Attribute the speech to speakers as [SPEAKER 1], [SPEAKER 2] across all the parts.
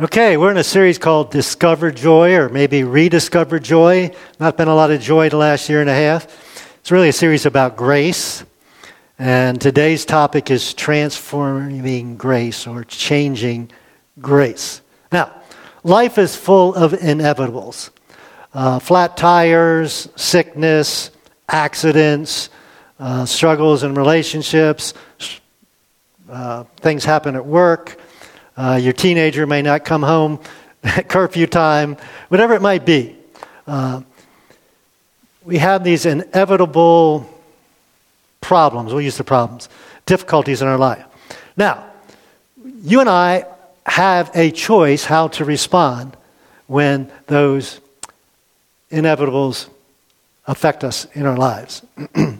[SPEAKER 1] Okay, we're in a series called Discover Joy, or maybe Rediscover Joy. Not been a lot of joy the last year and a half. It's really a series about grace. And today's topic is transforming grace or changing grace. Now, life is full of inevitables uh, flat tires, sickness, accidents, uh, struggles in relationships, uh, things happen at work. Uh, your teenager may not come home at curfew time, whatever it might be. Uh, we have these inevitable problems. We'll use the problems, difficulties in our life. Now, you and I have a choice how to respond when those inevitables affect us in our lives.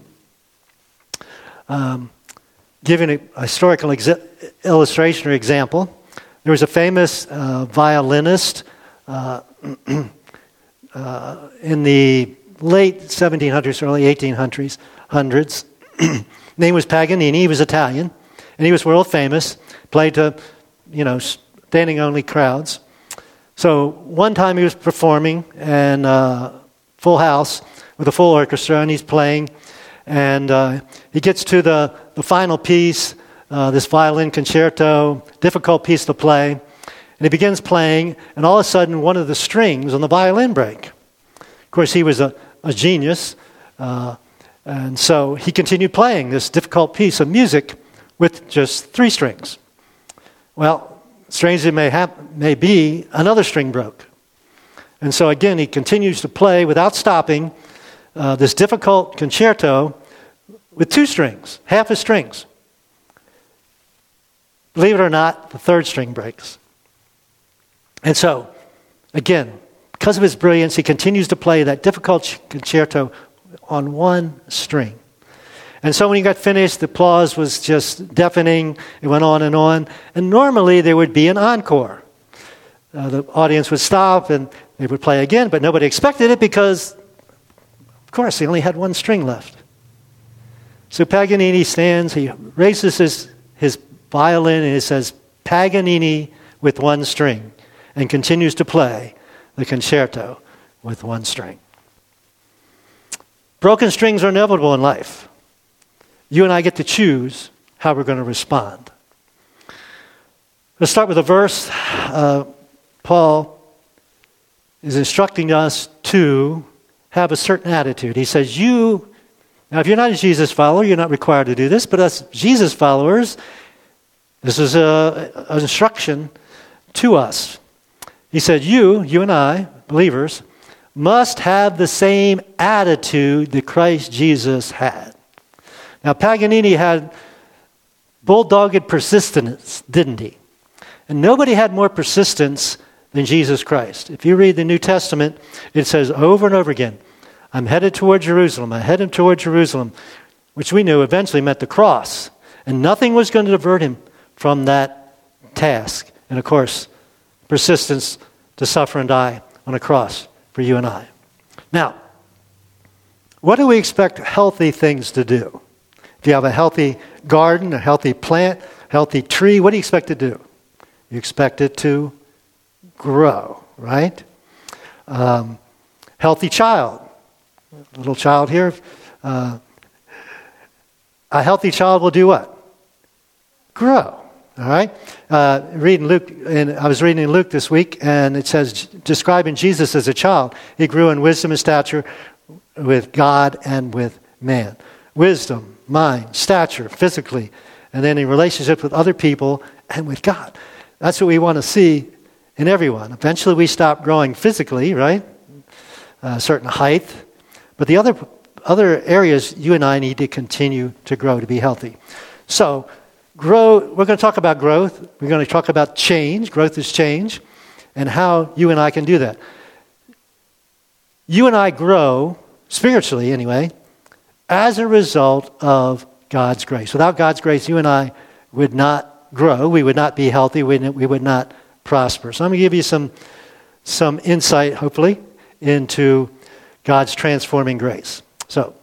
[SPEAKER 1] um, giving a, historical illustration or example, there was a famous uh, violinist uh, uh, in the late 1700s, early 1800s. Hundreds. name was Paganini. He was Italian, and he was world famous. Played to, you know, standing only crowds. So one time he was performing and uh, full house with a full orchestra, and he's playing, and uh, he gets to the, the final piece, uh, this violin concerto, difficult piece to play. And he begins playing, and all of a sudden, one of the strings on the violin break. Of course, he was a, a genius, uh, and so he continued playing this difficult piece of music with just three strings. Well, strange it may, hap- may be, another string broke. And so again, he continues to play without stopping uh, this difficult concerto with two strings, half his strings. Believe it or not, the third string breaks. And so, again, because of his brilliance, he continues to play that difficult concerto on one string. And so when he got finished, the applause was just deafening. It went on and on. And normally there would be an encore. Uh, the audience would stop and they would play again, but nobody expected it because, of course, he only had one string left. So Paganini stands, he raises his, his violin and he says, Paganini with one string, and continues to play the concerto with one string. Broken strings are inevitable in life. You and I get to choose how we're going to respond. Let's start with a verse. Uh, Paul is instructing us to have a certain attitude. He says, You, now if you're not a Jesus follower, you're not required to do this, but us Jesus followers, this is an instruction to us. He said, You, you and I, believers, must have the same attitude that Christ Jesus had. Now, Paganini had bulldogged persistence, didn't he? And nobody had more persistence than Jesus Christ. If you read the New Testament, it says over and over again, I'm headed toward Jerusalem, I'm headed toward Jerusalem, which we knew eventually meant the cross. And nothing was going to divert him from that task. And of course, persistence to suffer and die on a cross for you and I. Now, what do we expect healthy things to do? If you have a healthy garden, a healthy plant, healthy tree, what do you expect to do? You expect it to grow, right? Um, healthy child, little child here. Uh, a healthy child will do what? Grow. All right? Uh, reading Luke, and I was reading Luke this week, and it says, describing Jesus as a child, he grew in wisdom and stature with God and with man. Wisdom, mind, stature, physically, and then in relationship with other people and with God. That's what we want to see in everyone. Eventually, we stop growing physically, right? A certain height. But the other, other areas, you and I need to continue to grow to be healthy. So, grow, we're going to talk about growth. We're going to talk about change. Growth is change. And how you and I can do that. You and I grow, spiritually anyway, as a result of God's grace. Without God's grace, you and I would not grow. We would not be healthy. We would not prosper. So I'm going to give you some, some insight, hopefully, into God's transforming grace. So,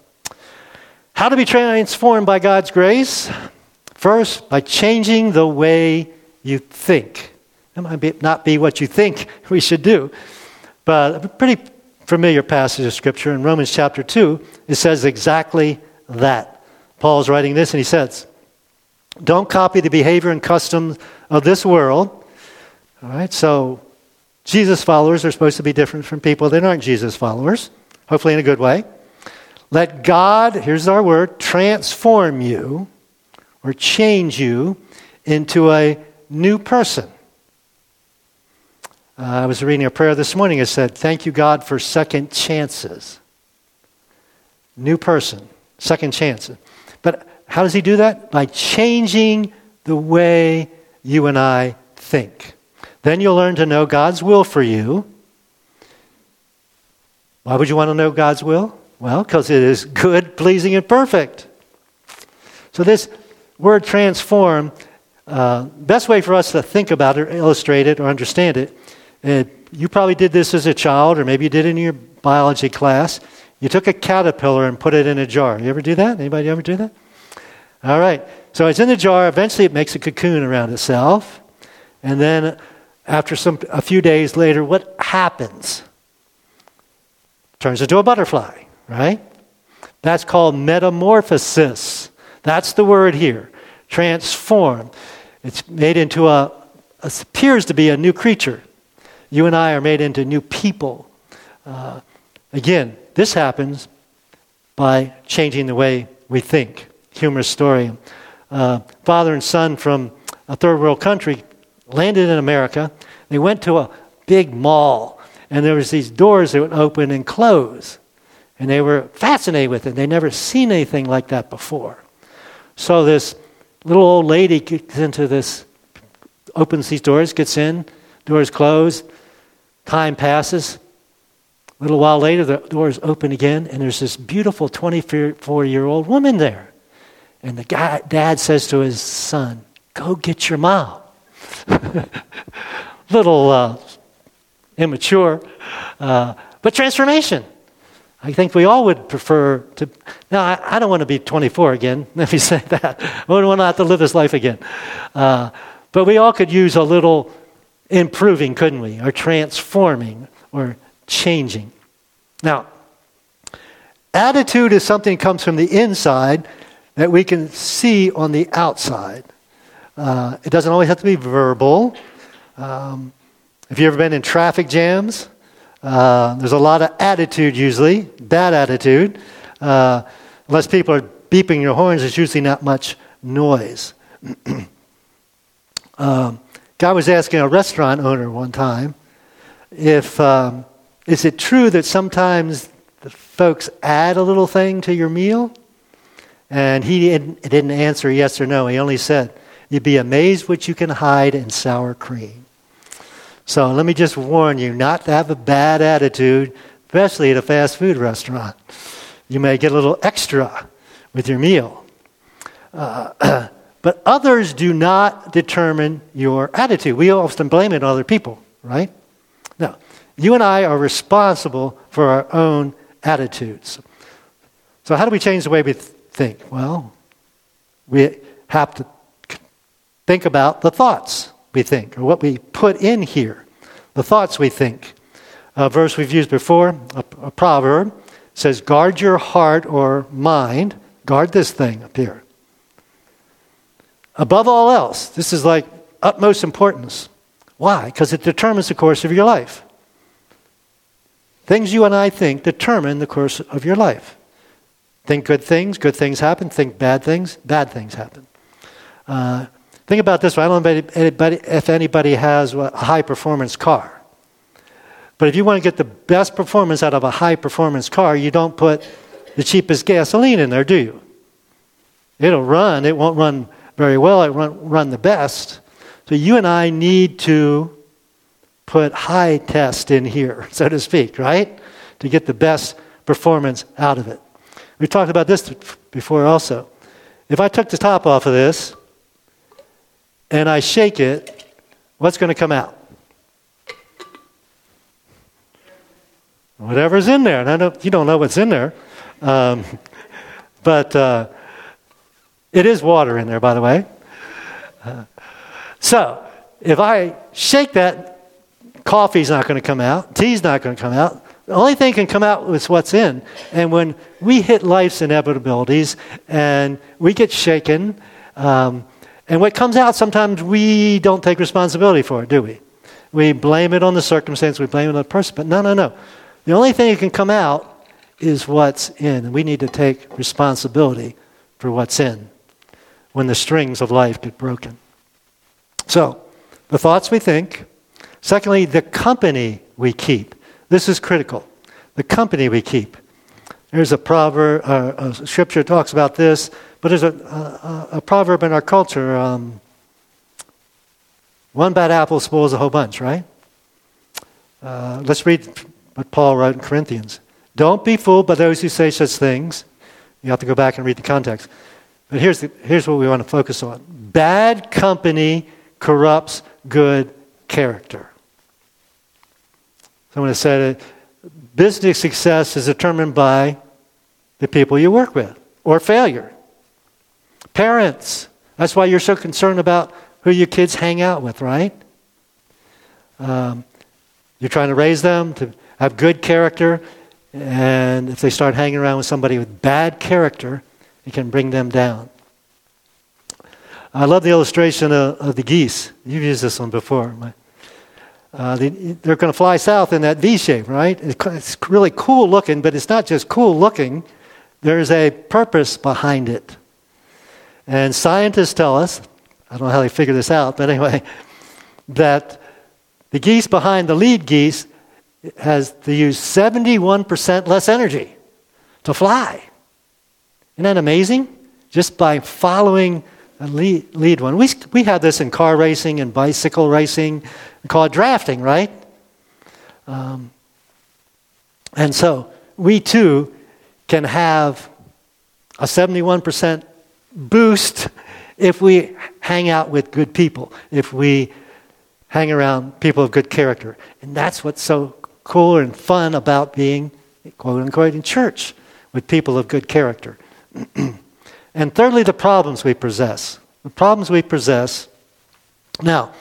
[SPEAKER 1] how to be transformed by God's grace? First, by changing the way you think. It might not be what you think we should do. But a pretty familiar passage of Scripture in Romans chapter 2, it says exactly that. Paul's writing this and he says, Don't copy the behavior and customs of this world. All right, so Jesus followers are supposed to be different from people that aren't Jesus followers, hopefully in a good way. Let God, here's our word, transform you or change you into a new person. Uh, I was reading a prayer this morning. It said, Thank you, God, for second chances. New person, second chances. But how does He do that? By changing the way you and I think. Then you'll learn to know God's will for you. Why would you want to know God's will? Well, because it is good, pleasing, and perfect. So, this word transform, uh, best way for us to think about it, illustrate it, or understand it, it, you probably did this as a child, or maybe you did in your biology class. You took a caterpillar and put it in a jar. You ever do that? Anybody ever do that? All right. So it's in the jar. Eventually, it makes a cocoon around itself, and then after some, a few days later, what happens? Turns into a butterfly, right? That's called metamorphosis. That's the word here. Transform. It's made into a, appears to be a new creature. You and I are made into new people. Uh, again, this happens by changing the way we think. Humorous story. Uh, father and son from a third world country landed in America. They went to a big mall, and there was these doors that would open and close. And they were fascinated with it. They'd never seen anything like that before. So this little old lady gets into this, opens these doors, gets in, doors close, time passes. A little while later, the doors open again, and there's this beautiful 24 year old woman there. And the guy, dad says to his son, Go get your mom. little uh, immature, uh, but transformation. I think we all would prefer to. Now, I, I, don't want to be 24 again. Let me say that. I don't want to have to live this life again. Uh, but we all could use a little improving, couldn't we? Or transforming or changing. Now, attitude is something that comes from the inside that we can see on the outside. Uh, it doesn't always have to be verbal. Um, have you ever been in traffic jams? Uh, there's a lot of attitude usually, bad attitude. Uh, unless people are beeping your horns, there's usually not much noise. um, guy was asking a restaurant owner one time if um, is it true that sometimes the folks add a little thing to your meal? And he didn't, didn't answer yes or no. He only said, You'd be amazed what you can hide in sour cream. So let me just warn you not to have a bad attitude, especially at a fast food restaurant. You may get a little extra with your meal. Uh, but others do not determine your attitude. We often blame it on other people, right? No. You and I are responsible for our own attitudes. So, how do we change the way we think? Well, we have to think about the thoughts we think, or what we put in here, the thoughts we think. A verse we've used before, a, a proverb, says, Guard your heart or mind, guard this thing up here. Above all else, this is like utmost importance. Why? Because it determines the course of your life. Things you and I think determine the course of your life. Think good things, good things happen. Think bad things, bad things happen. Uh, Think about this. I don't know anybody, if anybody has a high performance car. But if you want to get the best performance out of a high performance car, you don't put the cheapest gasoline in there, do you? It'll run. It won't run very well. It won't run the best. So you and I need to put high test in here, so to speak, right? To get the best performance out of it. We talked about this before also. If I took the top off of this, and I shake it, what's going to come out? Whatever's in there. And I don't, you don't know what's in there. Um, but uh, it is water in there, by the way. Uh, so, if I shake that, coffee's not going to come out, tea's not going to come out. The only thing can come out is what's in. And when we hit life's inevitabilities and we get shaken, um, and what comes out, sometimes we don't take responsibility for it, do we? We blame it on the circumstance, we blame it on the person. But no, no, no. The only thing that can come out is what's in. And we need to take responsibility for what's in when the strings of life get broken. So, the thoughts we think. Secondly, the company we keep. This is critical. The company we keep. There's a proverb, uh, a scripture talks about this, but there's a, a, a proverb in our culture um, one bad apple spoils a whole bunch, right? Uh, let's read what Paul wrote in Corinthians. Don't be fooled by those who say such things. You have to go back and read the context. But here's, the, here's what we want to focus on bad company corrupts good character. Someone has said it business success is determined by the people you work with or failure. Parents, that's why you're so concerned about who your kids hang out with, right? Um, you're trying to raise them to have good character, and if they start hanging around with somebody with bad character, it can bring them down. I love the illustration of, of the geese. You've used this one before. Uh, they, are going to fly south in that V shape, right? It's really cool looking, but it's not just cool looking, there's a purpose behind it. And scientists tell us, I don't know how they figure this out, but anyway, that the geese behind the lead geese has to use 71% less energy to fly. Isn't that amazing? Just by following a lead, lead one. We, we have this in car racing and bicycle racing, called drafting, right? Um, and so we too can have a 71% boost if we hang out with good people, if we hang around people of good character. And that's what's so cool and fun about being, quote unquote, in church with people of good character. and thirdly, the problems we possess. The problems we possess. Now,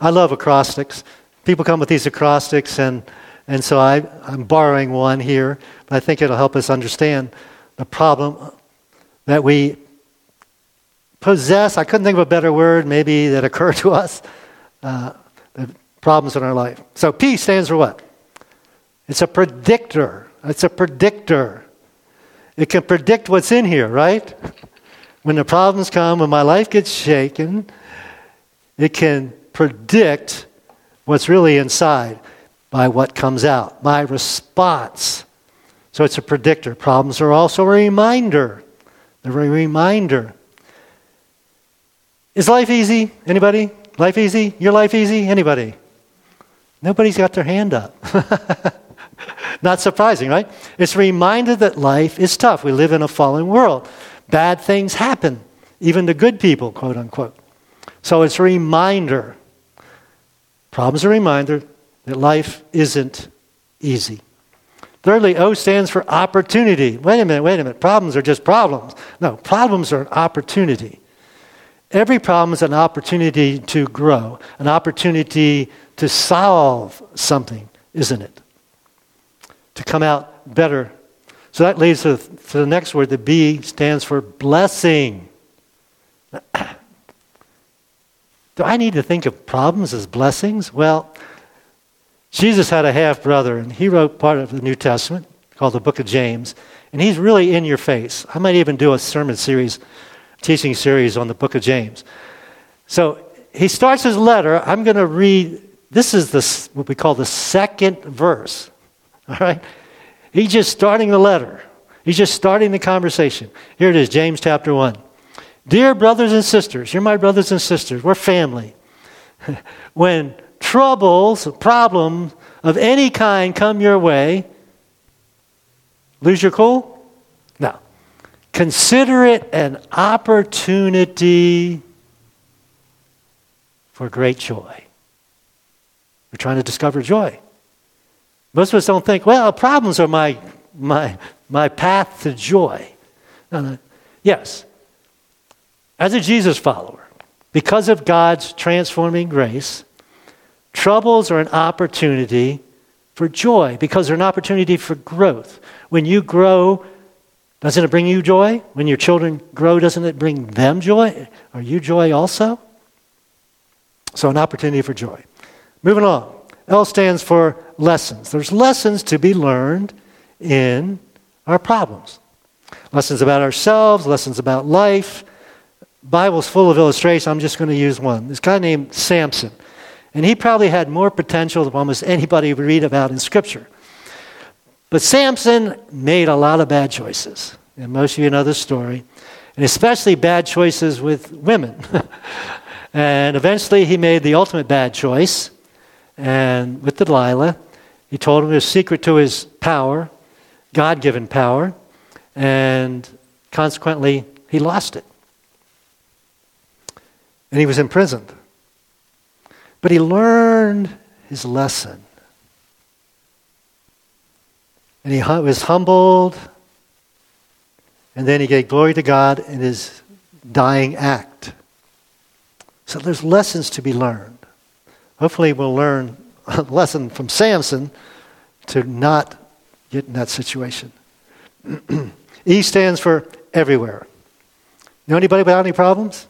[SPEAKER 1] I love acrostics. People come with these acrostics, and, and so I, I'm borrowing one here, but I think it'll help us understand the problem that we possess. I couldn't think of a better word, maybe, that occurred to us. Uh, the problems in our life. So P stands for what? It's a predictor. It's a predictor. It can predict what's in here, right? When the problems come, when my life gets shaken, it can predict what's really inside by what comes out, my response. So it's a predictor. Problems are also a reminder. They're a reminder. Is life easy? Anybody? Life easy? Your life easy? Anybody? Nobody's got their hand up. Not surprising, right? It's a reminder that life is tough. We live in a fallen world. Bad things happen, even to good people, quote unquote. So it's a reminder. Problems are a reminder that life isn't easy. Thirdly, O stands for opportunity. Wait a minute, wait a minute. Problems are just problems. No, problems are an opportunity. Every problem is an opportunity to grow, an opportunity to solve something, isn't it? To come out better. So that leads to, to the next word. The B stands for blessing. Do I need to think of problems as blessings? Well, Jesus had a half brother, and he wrote part of the New Testament called the Book of James, and he's really in your face. I might even do a sermon series teaching series on the book of James. So he starts his letter. I'm going to read, this is the, what we call the second verse. All right? He's just starting the letter, he's just starting the conversation. Here it is, James chapter 1. Dear brothers and sisters, you're my brothers and sisters, we're family. when troubles, problems of any kind come your way, lose your cool? No. Consider it an opportunity for great joy. We're trying to discover joy. Most of us don't think, well, problems are my, my, my path to joy. No, no. Yes, as a Jesus follower, because of God's transforming grace, troubles are an opportunity for joy because they're an opportunity for growth. When you grow, doesn't it bring you joy? When your children grow, doesn't it bring them joy? Are you joy also? So, an opportunity for joy. Moving on. L stands for lessons. There's lessons to be learned in our problems. Lessons about ourselves, lessons about life. Bible's full of illustrations. I'm just going to use one. This guy named Samson. And he probably had more potential than almost anybody we read about in Scripture. But Samson made a lot of bad choices. And most of you know the story. And especially bad choices with women. and eventually he made the ultimate bad choice. And with Delilah, he told him his secret to his power, God given power. And consequently, he lost it. And he was imprisoned. But he learned his lesson. And he was humbled. And then he gave glory to God in his dying act. So there's lessons to be learned. Hopefully, we'll learn a lesson from Samson to not get in that situation. e stands for everywhere. Know anybody without any problems?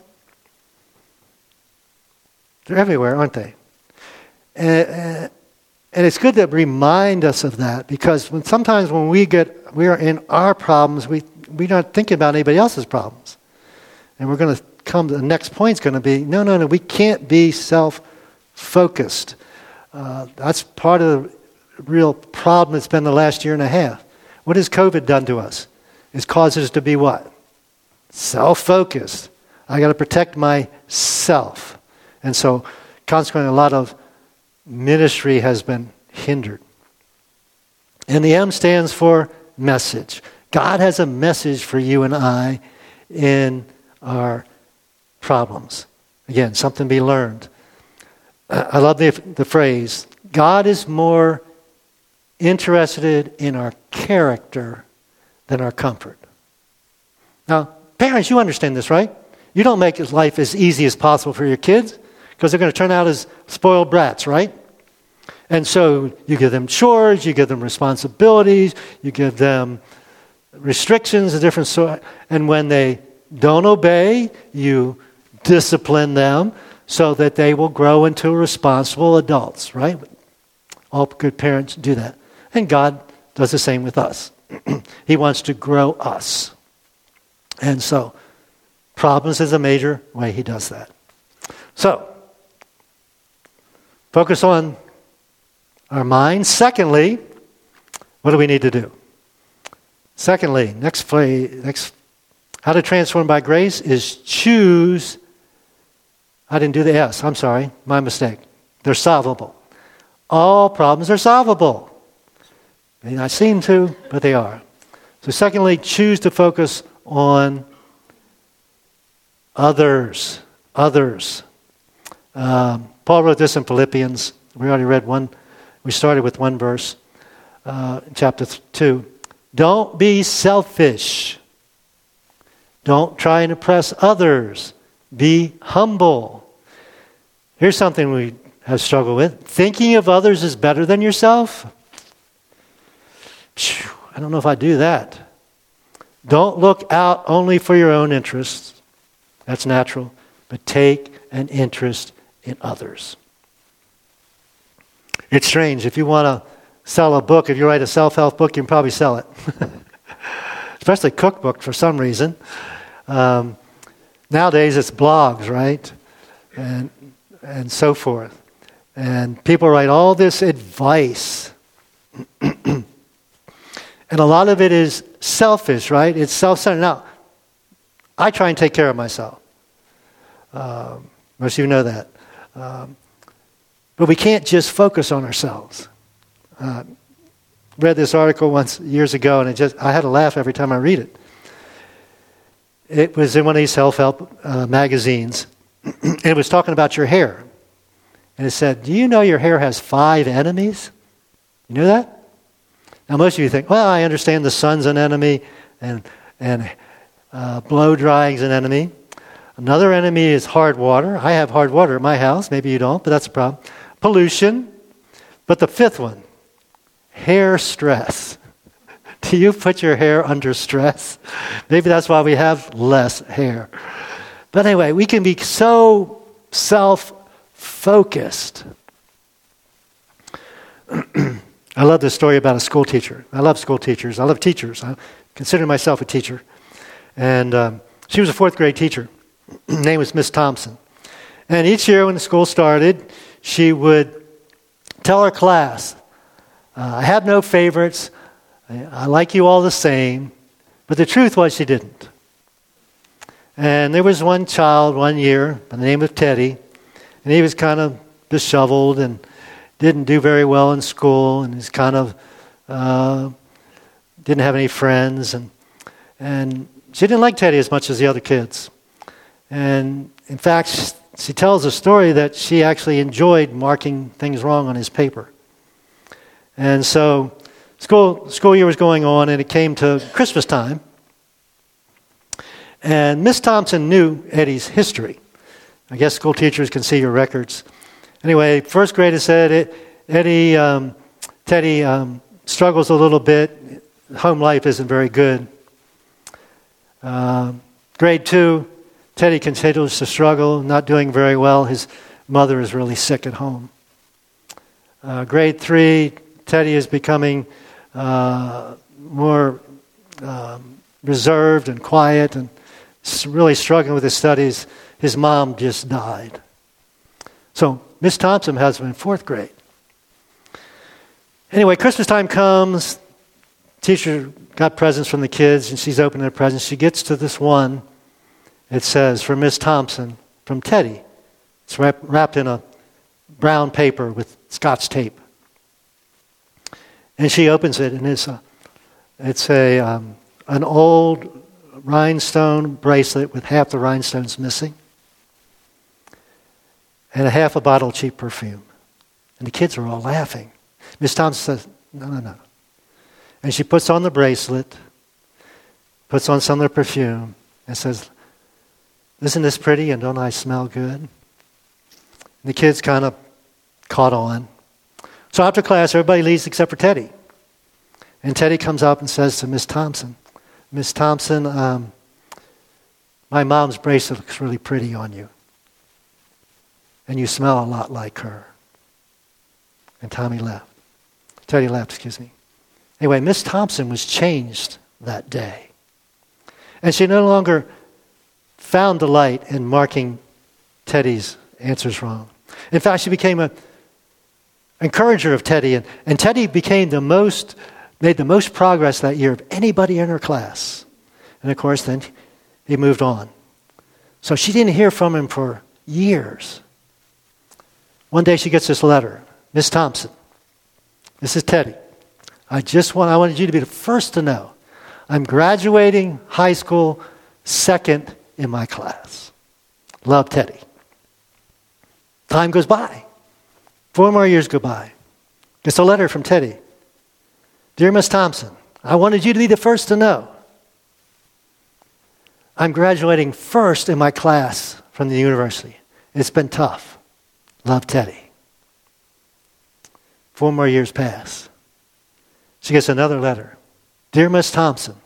[SPEAKER 1] They're everywhere, aren't they? And, and it's good to remind us of that because when, sometimes when we get we are in our problems, we we're not thinking about anybody else's problems, and we're going to come. To the next point is going to be no, no, no. We can't be self-focused. Uh, that's part of the real problem that's been the last year and a half. What has COVID done to us? It's caused us to be what? Self-focused. I got to protect myself. And so, consequently, a lot of ministry has been hindered. And the M stands for message. God has a message for you and I in our problems. Again, something to be learned. I love the, the phrase God is more interested in our character than our comfort. Now, parents, you understand this, right? You don't make life as easy as possible for your kids because they're going to turn out as spoiled brats, right? And so you give them chores, you give them responsibilities, you give them restrictions of different sort, and when they don't obey, you discipline them so that they will grow into responsible adults, right? All good parents do that. And God does the same with us. he wants to grow us. And so, problems is a major way He does that. So, Focus on our minds. Secondly, what do we need to do? Secondly, next play, next how to transform by grace is choose. I didn't do the S. I'm sorry, my mistake. They're solvable. All problems are solvable. May not seem to, but they are. So, secondly, choose to focus on others. Others. Um, Paul wrote this in Philippians. We already read one. We started with one verse, uh, chapter 2. Don't be selfish. Don't try and impress others. Be humble. Here's something we have struggled with thinking of others is better than yourself. I don't know if I do that. Don't look out only for your own interests. That's natural. But take an interest in others. It's strange. If you want to sell a book, if you write a self help book, you can probably sell it. Especially cookbook for some reason. Um, nowadays it's blogs, right? And, and so forth. And people write all this advice. and a lot of it is selfish, right? It's self centered. Now, I try and take care of myself. Um, most of you know that. Um, but we can't just focus on ourselves. Uh, read this article once years ago, and it just I had a laugh every time I read it. It was in one of these self-help uh, magazines. and it was talking about your hair, and it said, "Do you know your hair has five enemies? You know that?" Now most of you think, "Well, I understand the sun's an enemy, and and uh, blow drying's an enemy." Another enemy is hard water. I have hard water at my house. Maybe you don't, but that's a problem. Pollution. But the fifth one, hair stress. Do you put your hair under stress? Maybe that's why we have less hair. But anyway, we can be so self focused. I love this story about a school teacher. I love school teachers. I love teachers. I consider myself a teacher. And um, she was a fourth grade teacher. Her name was Miss Thompson. And each year when the school started, she would tell her class, uh, I have no favorites. I, I like you all the same. But the truth was, she didn't. And there was one child one year by the name of Teddy, and he was kind of disheveled and didn't do very well in school, and he's kind of uh, didn't have any friends, and and she didn't like Teddy as much as the other kids. And in fact, she tells a story that she actually enjoyed marking things wrong on his paper. And so, school school year was going on, and it came to Christmas time. And Miss Thompson knew Eddie's history. I guess school teachers can see your records. Anyway, first grade said Eddie, um, Teddy um, struggles a little bit. Home life isn't very good. Uh, grade two, Teddy continues to struggle, not doing very well. His mother is really sick at home. Uh, grade three, Teddy is becoming uh, more um, reserved and quiet and really struggling with his studies. His mom just died. So Miss Thompson has him in fourth grade. Anyway, Christmas time comes. Teacher got presents from the kids, and she's opening the presents. She gets to this one. It says, from Miss Thompson, from Teddy. It's wrapped in a brown paper with scotch tape. And she opens it, and it's a, it's a, um, an old rhinestone bracelet with half the rhinestones missing, and a half a bottle of cheap perfume. And the kids are all laughing. Miss Thompson says, No, no, no. And she puts on the bracelet, puts on some of the perfume, and says, Isn't this pretty and don't I smell good? And the kids kind of caught on. So after class, everybody leaves except for Teddy. And Teddy comes up and says to Miss Thompson, Miss Thompson, um, my mom's bracelet looks really pretty on you. And you smell a lot like her. And Tommy left. Teddy left, excuse me. Anyway, Miss Thompson was changed that day. And she no longer found delight in marking Teddy's answers wrong. In fact, she became an encourager of Teddy, and, and Teddy became the most made the most progress that year of anybody in her class. And of course, then he moved on. So she didn't hear from him for years. One day she gets this letter Miss Thompson, this is Teddy. I just want, I wanted you to be the first to know. I'm graduating high school second in my class. Love Teddy. Time goes by. Four more years go by. Gets a letter from Teddy. Dear Miss Thompson, I wanted you to be the first to know. I'm graduating first in my class from the university. It's been tough. Love Teddy. Four more years pass. She gets another letter. Dear Miss Thompson,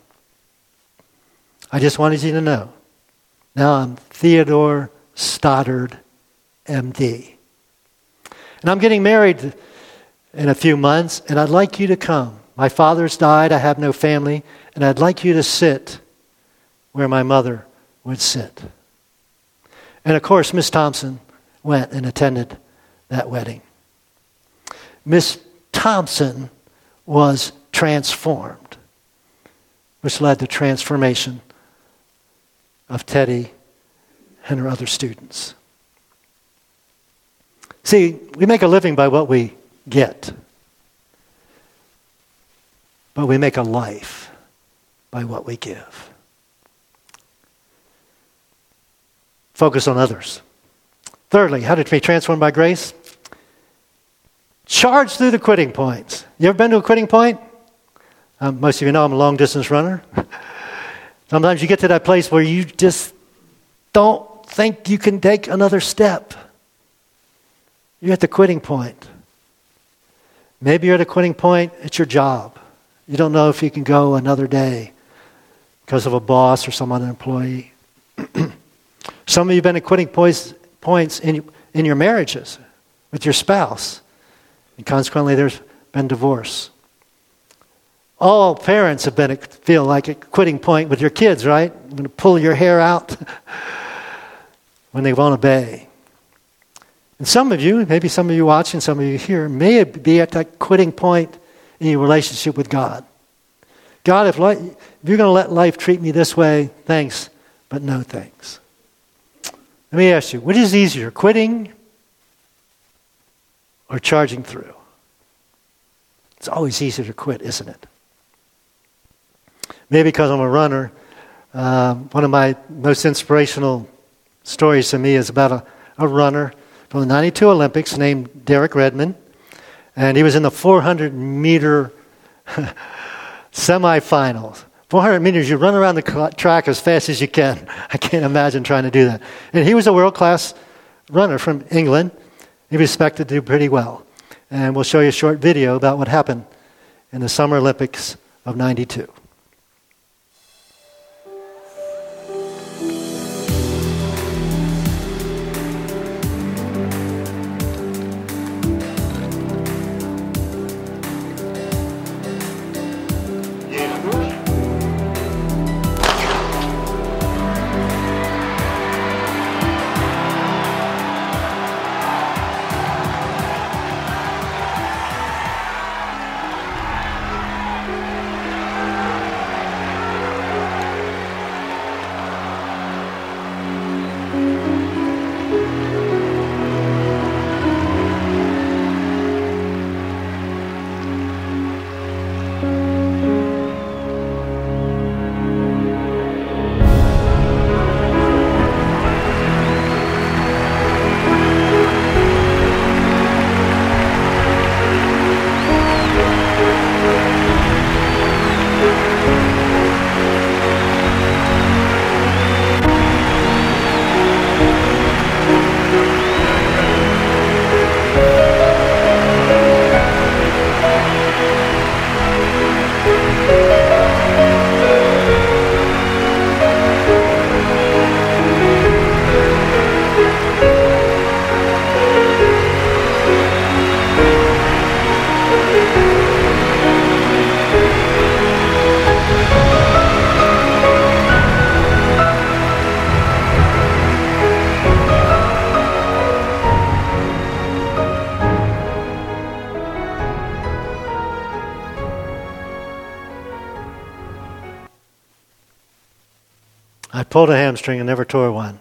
[SPEAKER 1] I just wanted you to know. Now I'm Theodore Stoddard, MD. And I'm getting married in a few months, and I'd like you to come. My father's died, I have no family, and I'd like you to sit where my mother would sit. And of course, Miss Thompson went and attended that wedding. Miss Thompson was transformed, which led to transformation of Teddy and her other students. See, we make a living by what we get but we make a life by what we give. Focus on others. Thirdly, how to be transformed by grace? Charge through the quitting points. You ever been to a quitting point? Um, most of you know I'm a long distance runner. Sometimes you get to that place where you just don't think you can take another step. You're at the quitting point. Maybe you're at a quitting point at your job. You don't know if you can go another day because of a boss or some other employee. some of you have been at quitting points, points in, in your marriages with your spouse, and consequently, there's been divorce. All parents have been at, feel like a quitting point with your kids, right? I'm going to pull your hair out when they won't obey. And some of you, maybe some of you watching, some of you here, may be at that quitting point in your relationship with God. God, if, life, if you're going to let life treat me this way, thanks, but no thanks. Let me ask you, what is easier, quitting or charging through? It's always easier to quit, isn't it? Maybe because I'm a runner. Uh, one of my most inspirational stories to me is about a, a runner from the 92 Olympics named Derek Redmond. And he was in the 400 meter semifinals. 400 meters, you run around the track as fast as you can. I can't imagine trying to do that. And he was a world class runner from England. He was expected to do pretty well. And we'll show you a short video about what happened in the Summer Olympics of 92. Pulled a hamstring and never tore one.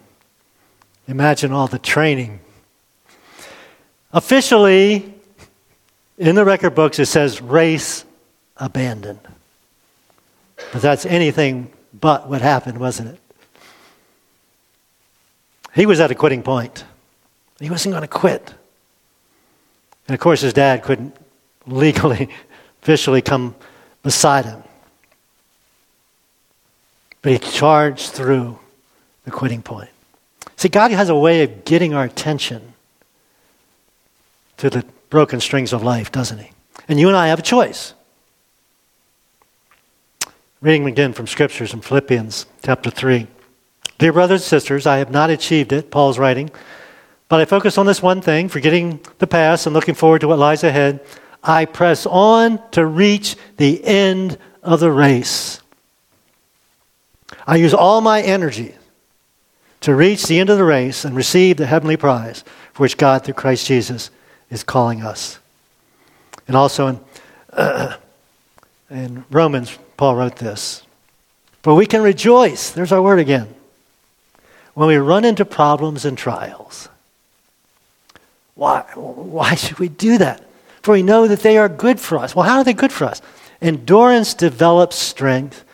[SPEAKER 1] Imagine all the training. Officially, in the record books, it says race abandoned. But that's anything but what happened, wasn't it? He was at a quitting point. He wasn't going to quit. And of course, his dad couldn't legally, officially come beside him. But he charged through the quitting point. See, God has a way of getting our attention to the broken strings of life, doesn't he? And you and I have a choice. Reading again from scriptures in Philippians chapter 3. Dear brothers and sisters, I have not achieved it, Paul's writing, but I focus on this one thing, forgetting the past and looking forward to what lies ahead. I press on to reach the end of the race I use all my energy to reach the end of the race and receive the heavenly prize for which God, through Christ Jesus, is calling us. And also in, uh, in Romans, Paul wrote this For we can rejoice, there's our word again, when we run into problems and trials. Why, why should we do that? For we know that they are good for us. Well, how are they good for us? Endurance develops strength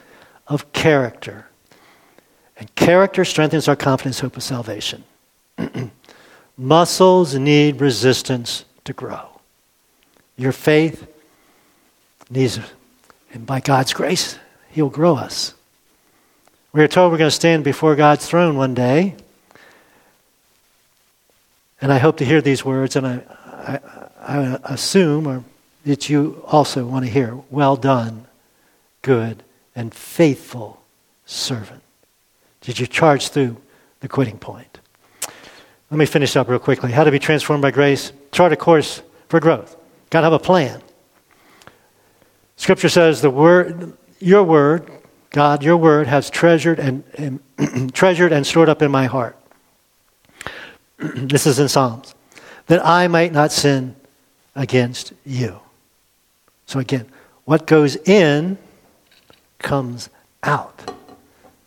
[SPEAKER 1] of character. And character strengthens our confidence, hope of salvation. Muscles need resistance to grow. Your faith needs, and by God's grace, He'll grow us. We are told we're going to stand before God's throne one day, And I hope to hear these words, and I, I, I assume or that you also want to hear well done, good, and faithful servant. Did you charge through the quitting point? Let me finish up real quickly. How to be transformed by grace? Chart a course for growth. Got to have a plan. Scripture says the word, your word, God, your word has treasured and, and treasured and stored up in my heart. this is in Psalms. That I might not sin against you. So again, what goes in comes out.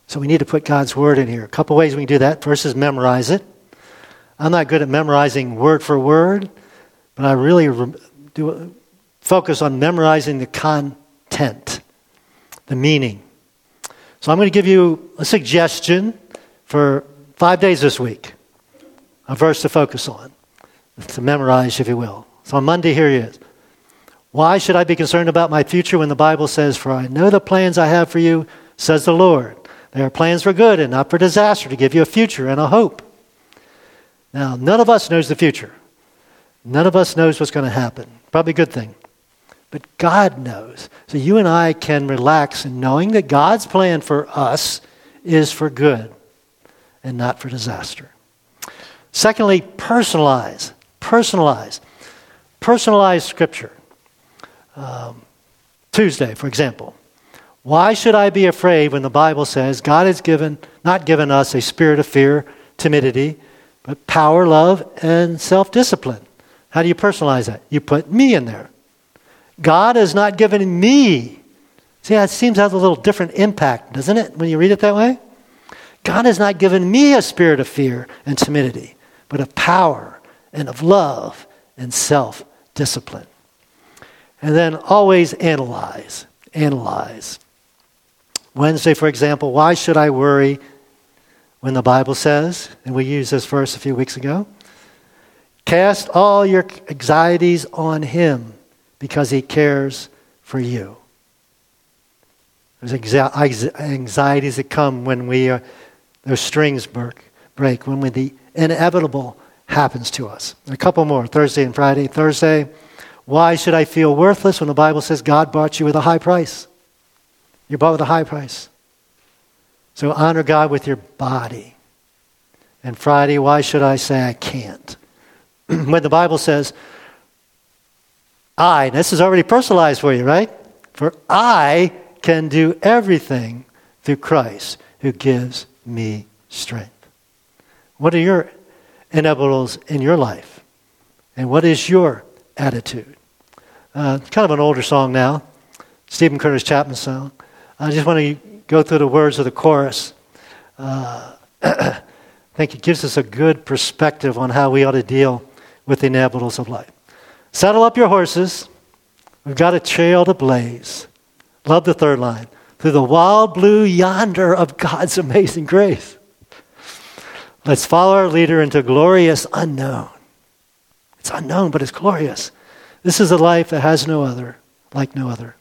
[SPEAKER 1] So we need to put God's word in here. A couple ways we can do that. First is memorize it. I'm not good at memorizing word for word, but I really do focus on memorizing the content, the meaning. So I'm going to give you a suggestion for five days this week, a verse to focus on, to memorize, if you will. So on Monday, here he is. Why should I be concerned about my future when the Bible says, For I know the plans I have for you, says the Lord. They are plans for good and not for disaster, to give you a future and a hope. Now, none of us knows the future. None of us knows what's going to happen. Probably a good thing. But God knows. So you and I can relax in knowing that God's plan for us is for good and not for disaster. Secondly, personalize. Personalize. Personalize Scripture. Um, Tuesday, for example. Why should I be afraid when the Bible says God has given, not given us a spirit of fear, timidity, but power, love, and self discipline? How do you personalize that? You put me in there. God has not given me. See, that seems to have a little different impact, doesn't it, when you read it that way? God has not given me a spirit of fear and timidity, but of power and of love and self discipline. And then always analyze. Analyze. Wednesday, for example, why should I worry when the Bible says, and we used this verse a few weeks ago, cast all your anxieties on Him because He cares for you. There's anxieties that come when we, those strings break, break, when we, the inevitable happens to us. A couple more, Thursday and Friday. Thursday, why should I feel worthless when the Bible says God bought you with a high price? You're bought with a high price. So honor God with your body. And Friday, why should I say I can't? when the Bible says, I, this is already personalized for you, right? For I can do everything through Christ who gives me strength. What are your inevitables in your life? And what is your attitude? Uh, kind of an older song now, Steven Curtis Chapman song. I just want to go through the words of the chorus. Uh, I think it gives us a good perspective on how we ought to deal with the inevitables of life. Saddle up your horses. We've got a trail to blaze. Love the third line. Through the wild blue yonder of God's amazing grace. Let's follow our leader into glorious unknown. It's unknown, but it's glorious. This is a life that has no other, like no other.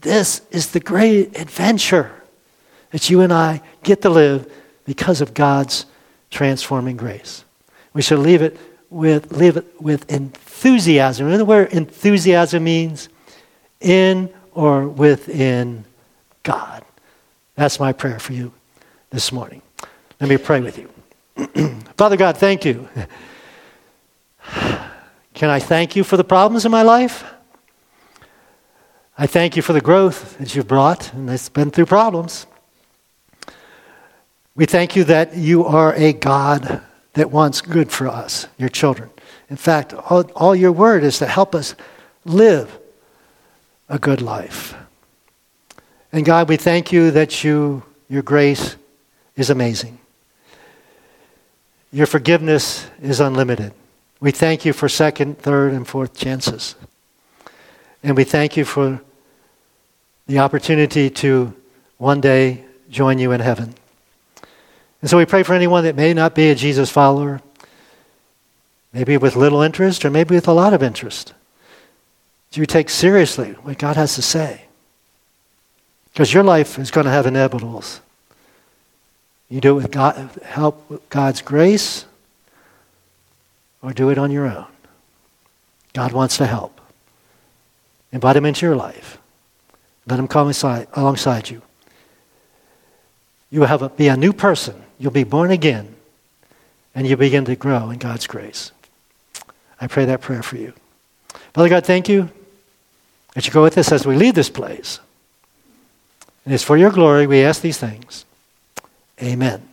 [SPEAKER 1] This is the great adventure that you and I get to live because of God's transforming grace. We should leave it with, live it with enthusiasm. Remember where enthusiasm means? In or within God. That's my prayer for you this morning. Let me pray with you. Father God, thank you. Can I thank you for the problems in my life? I thank you for the growth that you've brought, and it's been through problems. We thank you that you are a God that wants good for us, your children. In fact, all, all your word is to help us live a good life. And God, we thank you that you, your grace is amazing. Your forgiveness is unlimited. We thank you for second, third, and fourth chances. And we thank you for the opportunity to one day join you in heaven. And so we pray for anyone that may not be a Jesus follower, maybe with little interest or maybe with a lot of interest. Do you take seriously what God has to say? Because your life is going to have inevitables. You do it with God, help with God's grace, or do it on your own. God wants to help. Invite him into your life. Let him come alongside you. You will have a, be a new person. You'll be born again. And you begin to grow in God's grace. I pray that prayer for you. Father God, thank you that you go with us as we leave this place. And it's for your glory we ask these things. Amen.